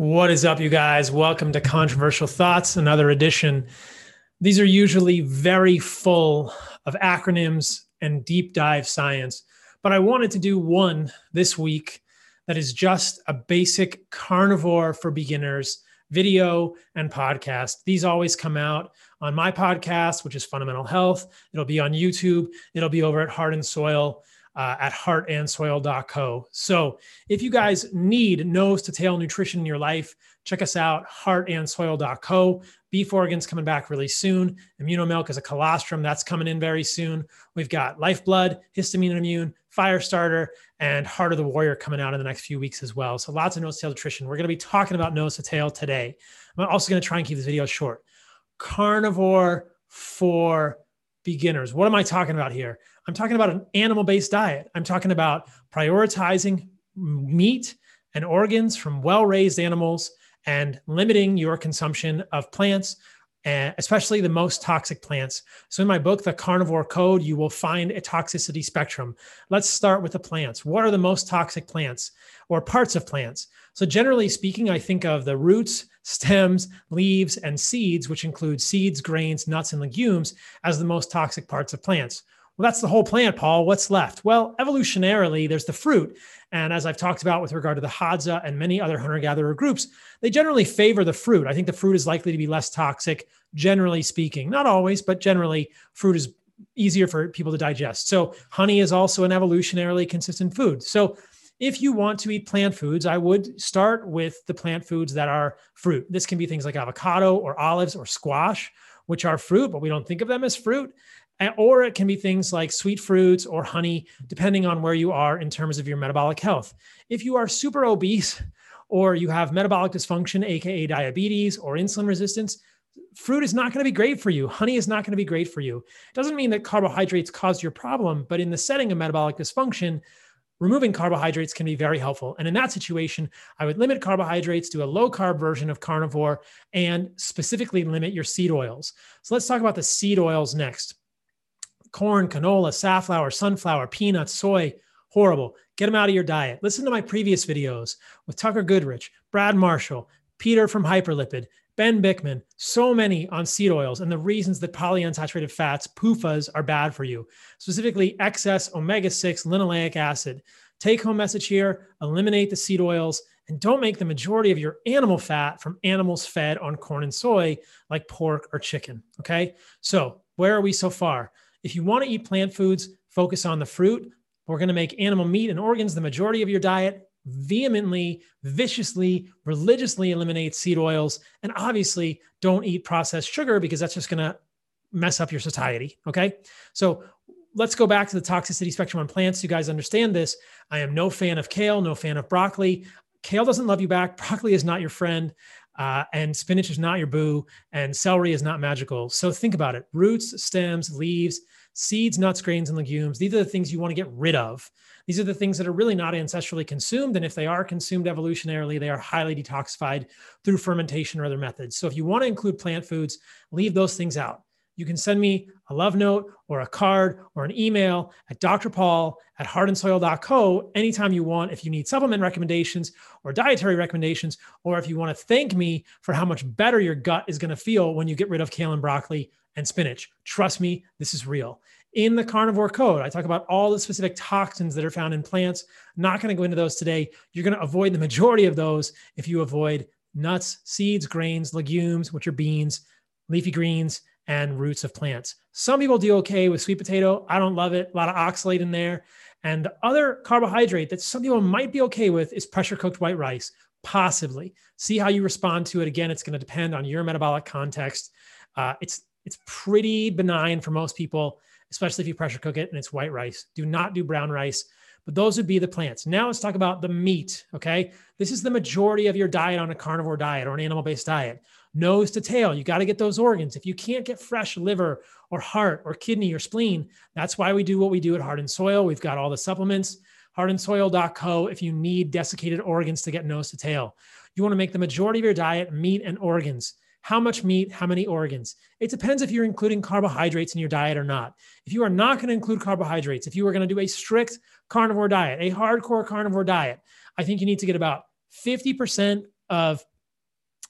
What is up, you guys? Welcome to Controversial Thoughts, another edition. These are usually very full of acronyms and deep dive science, but I wanted to do one this week that is just a basic carnivore for beginners video and podcast. These always come out on my podcast, which is Fundamental Health. It'll be on YouTube, it'll be over at Heart and Soil uh, at heartandsoil.co. So if you guys need nose to tail nutrition in your life, check us out, heartandsoil.co. Beef organs coming back really soon. Immunomilk is a colostrum that's coming in very soon. We've got Lifeblood, Histamine and Immune, Firestarter, and Heart of the Warrior coming out in the next few weeks as well. So lots of nose to tail nutrition. We're going to be talking about nose to tail today. I'm also going to try and keep this video short. Carnivore for beginners. What am I talking about here? I'm talking about an animal based diet. I'm talking about prioritizing meat and organs from well raised animals and limiting your consumption of plants, eh, especially the most toxic plants. So, in my book, The Carnivore Code, you will find a toxicity spectrum. Let's start with the plants. What are the most toxic plants or parts of plants? So, generally speaking, I think of the roots, stems, leaves, and seeds, which include seeds, grains, nuts, and legumes, as the most toxic parts of plants. Well, that's the whole plant, Paul. What's left? Well, evolutionarily, there's the fruit. And as I've talked about with regard to the Hadza and many other hunter gatherer groups, they generally favor the fruit. I think the fruit is likely to be less toxic, generally speaking. Not always, but generally, fruit is easier for people to digest. So, honey is also an evolutionarily consistent food. So, if you want to eat plant foods, I would start with the plant foods that are fruit. This can be things like avocado or olives or squash, which are fruit, but we don't think of them as fruit or it can be things like sweet fruits or honey, depending on where you are in terms of your metabolic health. If you are super obese or you have metabolic dysfunction, AKA diabetes or insulin resistance, fruit is not going to be great for you. Honey is not going to be great for you. It doesn't mean that carbohydrates cause your problem, but in the setting of metabolic dysfunction, removing carbohydrates can be very helpful. And in that situation, I would limit carbohydrates to a low carb version of carnivore and specifically limit your seed oils. So let's talk about the seed oils next corn, canola, safflower, sunflower, peanuts, soy, horrible. Get them out of your diet. Listen to my previous videos with Tucker Goodrich, Brad Marshall, Peter from Hyperlipid, Ben Bikman, so many on seed oils and the reasons that polyunsaturated fats, PUFAs, are bad for you, specifically excess omega 6 linoleic acid. Take home message here eliminate the seed oils and don't make the majority of your animal fat from animals fed on corn and soy like pork or chicken. Okay. So, where are we so far? If you want to eat plant foods, focus on the fruit. We're going to make animal meat and organs the majority of your diet. Vehemently, viciously, religiously eliminate seed oils. And obviously, don't eat processed sugar because that's just going to mess up your satiety. Okay. So, let's go back to the toxicity spectrum on plants. You guys understand this. I am no fan of kale, no fan of broccoli. Kale doesn't love you back. Broccoli is not your friend. Uh, and spinach is not your boo, and celery is not magical. So think about it roots, stems, leaves, seeds, nuts, grains, and legumes. These are the things you want to get rid of. These are the things that are really not ancestrally consumed. And if they are consumed evolutionarily, they are highly detoxified through fermentation or other methods. So if you want to include plant foods, leave those things out you can send me a love note or a card or an email at drpaul at heartandsoil.co anytime you want if you need supplement recommendations or dietary recommendations, or if you want to thank me for how much better your gut is going to feel when you get rid of kale and broccoli and spinach. Trust me, this is real. In the carnivore code, I talk about all the specific toxins that are found in plants. Not going to go into those today. You're going to avoid the majority of those if you avoid nuts, seeds, grains, legumes, which are beans, leafy greens, and roots of plants. Some people do okay with sweet potato. I don't love it. A lot of oxalate in there. And the other carbohydrate that some people might be okay with is pressure cooked white rice, possibly. See how you respond to it. Again, it's going to depend on your metabolic context. Uh, it's it's pretty benign for most people, especially if you pressure cook it and it's white rice. Do not do brown rice. But those would be the plants. Now let's talk about the meat. Okay. This is the majority of your diet on a carnivore diet or an animal based diet nose to tail. You got to get those organs. If you can't get fresh liver or heart or kidney or spleen, that's why we do what we do at Heart and Soil. We've got all the supplements, heartandsoil.co if you need desiccated organs to get nose to tail. You want to make the majority of your diet meat and organs. How much meat, how many organs? It depends if you're including carbohydrates in your diet or not. If you are not going to include carbohydrates, if you are going to do a strict carnivore diet, a hardcore carnivore diet, I think you need to get about 50% of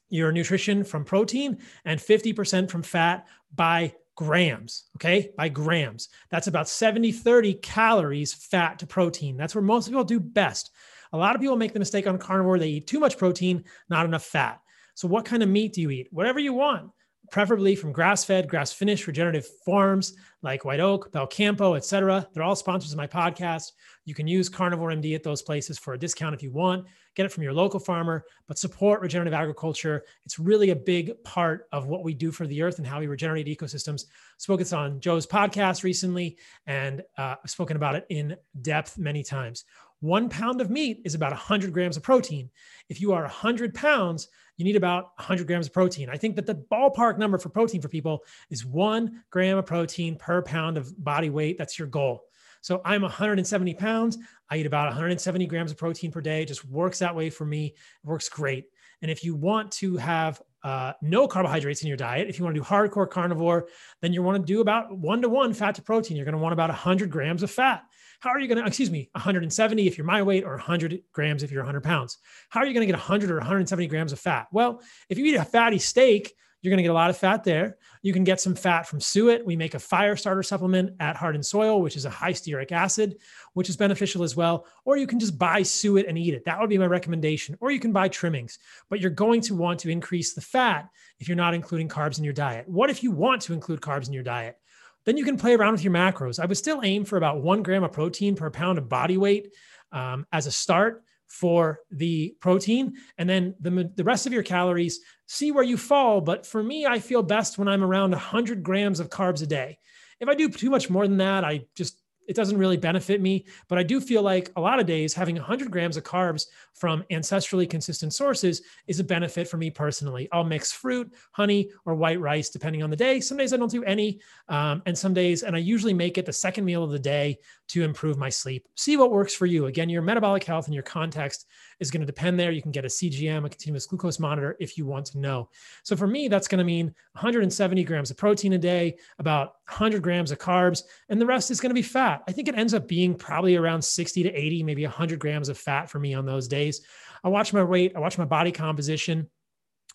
your nutrition from protein and 50% from fat by grams, okay? By grams. That's about 70, 30 calories fat to protein. That's where most people do best. A lot of people make the mistake on carnivore. They eat too much protein, not enough fat. So, what kind of meat do you eat? Whatever you want preferably from grass-fed, grass-finished regenerative farms like White Oak, Belcampo, etc. They're all sponsors of my podcast. You can use Carnivore MD at those places for a discount if you want. Get it from your local farmer, but support regenerative agriculture. It's really a big part of what we do for the earth and how we regenerate ecosystems. Spoke it on Joe's podcast recently, and uh, I've spoken about it in depth many times. One pound of meat is about 100 grams of protein. If you are 100 pounds, you need about 100 grams of protein. I think that the ballpark number for protein for people is one gram of protein per pound of body weight. That's your goal. So I'm 170 pounds. I eat about 170 grams of protein per day. It just works that way for me. It works great. And if you want to have uh, no carbohydrates in your diet, if you want to do hardcore carnivore, then you want to do about one to one fat to protein. You're going to want about 100 grams of fat. How are you going to, excuse me, 170 if you're my weight or 100 grams if you're 100 pounds? How are you going to get 100 or 170 grams of fat? Well, if you eat a fatty steak, you're going to get a lot of fat there. You can get some fat from suet. We make a fire starter supplement at Heart and Soil, which is a high stearic acid, which is beneficial as well. Or you can just buy suet and eat it. That would be my recommendation. Or you can buy trimmings, but you're going to want to increase the fat if you're not including carbs in your diet. What if you want to include carbs in your diet? Then you can play around with your macros. I would still aim for about one gram of protein per pound of body weight um, as a start for the protein. And then the, the rest of your calories, see where you fall. But for me, I feel best when I'm around 100 grams of carbs a day. If I do too much more than that, I just it doesn't really benefit me. But I do feel like a lot of days having 100 grams of carbs from ancestrally consistent sources is a benefit for me personally. I'll mix fruit, honey, or white rice depending on the day. Some days I don't do any, um, and some days, and I usually make it the second meal of the day to improve my sleep. See what works for you. Again, your metabolic health and your context is going to depend there. You can get a CGM, a continuous glucose monitor, if you want to know. So for me, that's going to mean 170 grams of protein a day, about 100 grams of carbs, and the rest is going to be fat. I think it ends up being probably around 60 to 80, maybe 100 grams of fat for me on those days. I watch my weight, I watch my body composition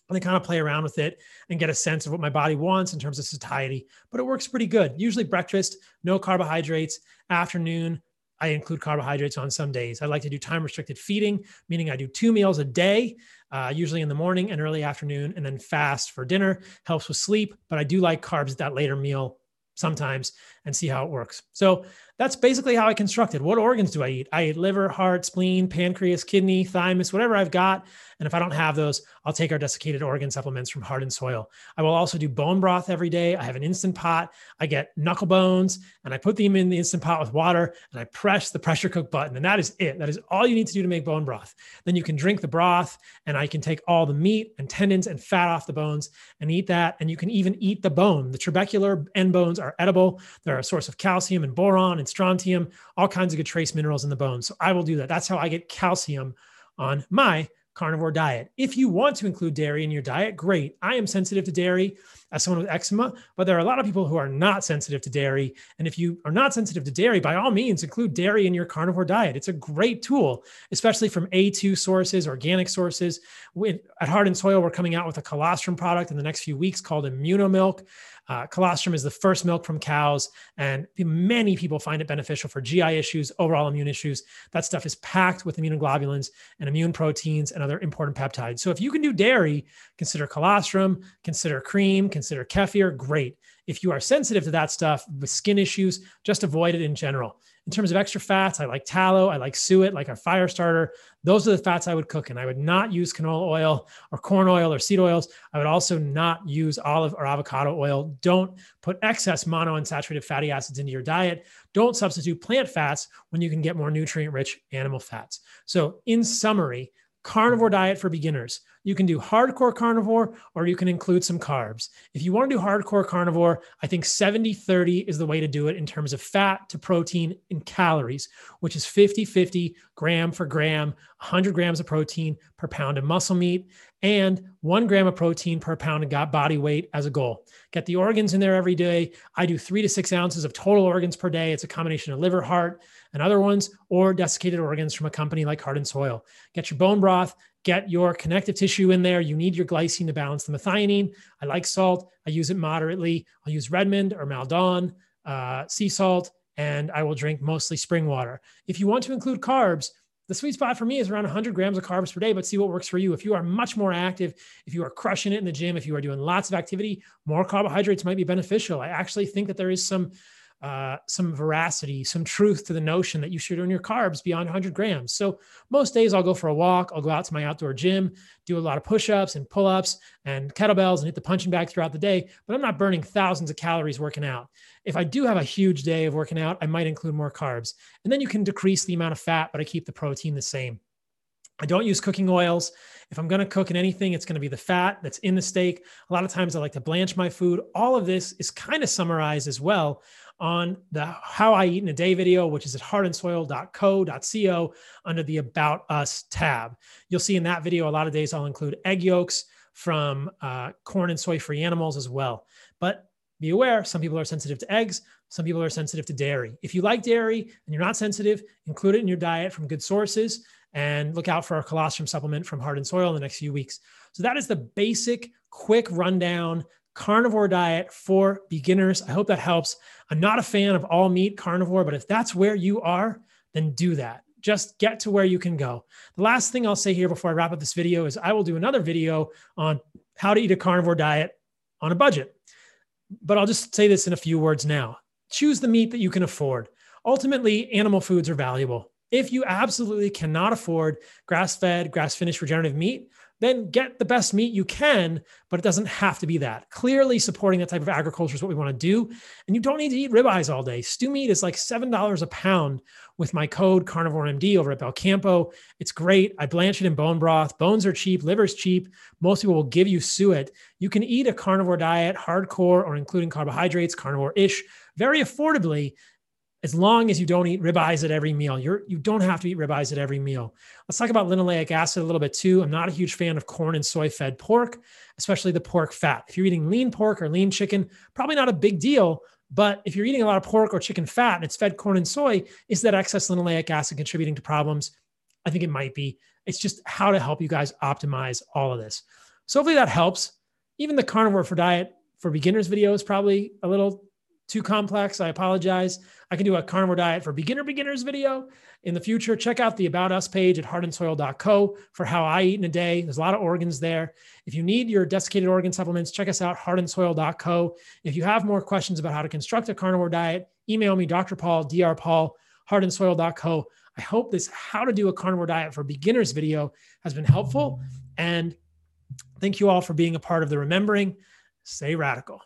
and I kind of play around with it and get a sense of what my body wants in terms of satiety. But it works pretty good. Usually breakfast, no carbohydrates. Afternoon, I include carbohydrates on some days. I like to do time restricted feeding, meaning I do two meals a day, uh, usually in the morning and early afternoon, and then fast for dinner. Helps with sleep, but I do like carbs at that later meal sometimes and see how it works. So that's basically how I constructed. What organs do I eat? I eat liver, heart, spleen, pancreas, kidney, thymus, whatever I've got. And if I don't have those, I'll take our desiccated organ supplements from Heart and Soil. I will also do bone broth every day. I have an instant pot. I get knuckle bones and I put them in the instant pot with water and I press the pressure cook button. And that is it. That is all you need to do to make bone broth. Then you can drink the broth and I can take all the meat and tendons and fat off the bones and eat that. And you can even eat the bone. The trabecular end bones are edible. They're a source of calcium and boron and strontium, all kinds of good trace minerals in the bones. So I will do that. That's how I get calcium on my carnivore diet. If you want to include dairy in your diet, great. I am sensitive to dairy as someone with eczema, but there are a lot of people who are not sensitive to dairy. And if you are not sensitive to dairy, by all means, include dairy in your carnivore diet. It's a great tool, especially from A2 sources, organic sources. At Heart and Soil, we're coming out with a colostrum product in the next few weeks called Immunomilk. Uh, colostrum is the first milk from cows, and many people find it beneficial for GI issues, overall immune issues. That stuff is packed with immunoglobulins and immune proteins and other important peptides. So if you can do dairy, consider colostrum, consider cream, consider kefir, great. If you are sensitive to that stuff with skin issues, just avoid it in general. In terms of extra fats, I like tallow, I like suet, like our fire starter. Those are the fats I would cook in. I would not use canola oil or corn oil or seed oils. I would also not use olive or avocado oil. Don't put excess monounsaturated fatty acids into your diet. Don't substitute plant fats when you can get more nutrient rich animal fats. So, in summary, carnivore diet for beginners. You can do hardcore carnivore or you can include some carbs. If you want to do hardcore carnivore, I think 70 30 is the way to do it in terms of fat to protein and calories, which is 50 50 gram for gram 100 grams of protein per pound of muscle meat and one gram of protein per pound of body weight as a goal. Get the organs in there every day. I do three to six ounces of total organs per day. It's a combination of liver, heart, and other ones, or desiccated organs from a company like Heart and Soil. Get your bone broth, get your connective tissue in there. You need your glycine to balance the methionine. I like salt. I use it moderately. I'll use Redmond or Maldon, uh, sea salt, and I will drink mostly spring water. If you want to include carbs, the sweet spot for me is around 100 grams of carbs per day, but see what works for you. If you are much more active, if you are crushing it in the gym, if you are doing lots of activity, more carbohydrates might be beneficial. I actually think that there is some uh, some veracity, some truth to the notion that you should earn your carbs beyond 100 grams. So most days I'll go for a walk. I'll go out to my outdoor gym, do a lot of push-ups and pull-ups and kettlebells and hit the punching bag throughout the day. But I'm not burning thousands of calories working out. If I do have a huge day of working out, I might include more carbs. And then you can decrease the amount of fat, but I keep the protein the same. I don't use cooking oils. If I'm going to cook in anything, it's going to be the fat that's in the steak. A lot of times I like to blanch my food. All of this is kind of summarized as well on the How I Eat in a Day video, which is at heartandsoil.co.co under the About Us tab. You'll see in that video, a lot of days I'll include egg yolks from uh, corn and soy free animals as well. But be aware, some people are sensitive to eggs, some people are sensitive to dairy. If you like dairy and you're not sensitive, include it in your diet from good sources and look out for our colostrum supplement from Heart and Soil in the next few weeks. So that is the basic, quick rundown carnivore diet for beginners. I hope that helps. I'm not a fan of all meat carnivore, but if that's where you are, then do that. Just get to where you can go. The last thing I'll say here before I wrap up this video is I will do another video on how to eat a carnivore diet on a budget. But I'll just say this in a few words now. Choose the meat that you can afford. Ultimately, animal foods are valuable. If you absolutely cannot afford grass fed, grass finished regenerative meat, then get the best meat you can, but it doesn't have to be that. Clearly, supporting that type of agriculture is what we want to do. And you don't need to eat ribeyes all day. Stew meat is like $7 a pound with my code CarnivoreMD over at Belcampo. It's great. I blanch it in bone broth. Bones are cheap, liver's cheap. Most people will give you suet. You can eat a carnivore diet, hardcore or including carbohydrates, carnivore ish, very affordably as long as you don't eat ribeyes at every meal. You're you don't have to eat ribeyes at every meal. Let's talk about linoleic acid a little bit too. I'm not a huge fan of corn and soy fed pork, especially the pork fat. If you're eating lean pork or lean chicken, probably not a big deal. But if you're eating a lot of pork or chicken fat and it's fed corn and soy, is that excess linoleic acid contributing to problems? I think it might be. It's just how to help you guys optimize all of this. So hopefully that helps. Even the carnivore for diet for beginners video is probably a little too complex. I apologize. I can do a carnivore diet for beginner beginners video in the future. Check out the About Us page at heartandsoil.co for how I eat in a day. There's a lot of organs there. If you need your desiccated organ supplements, check us out, heartandsoil.co. If you have more questions about how to construct a carnivore diet, email me, Dr. Paul, Dr. Paul, heartandsoil.co. I hope this how to do a carnivore diet for beginners video has been helpful. And thank you all for being a part of the remembering. Stay radical.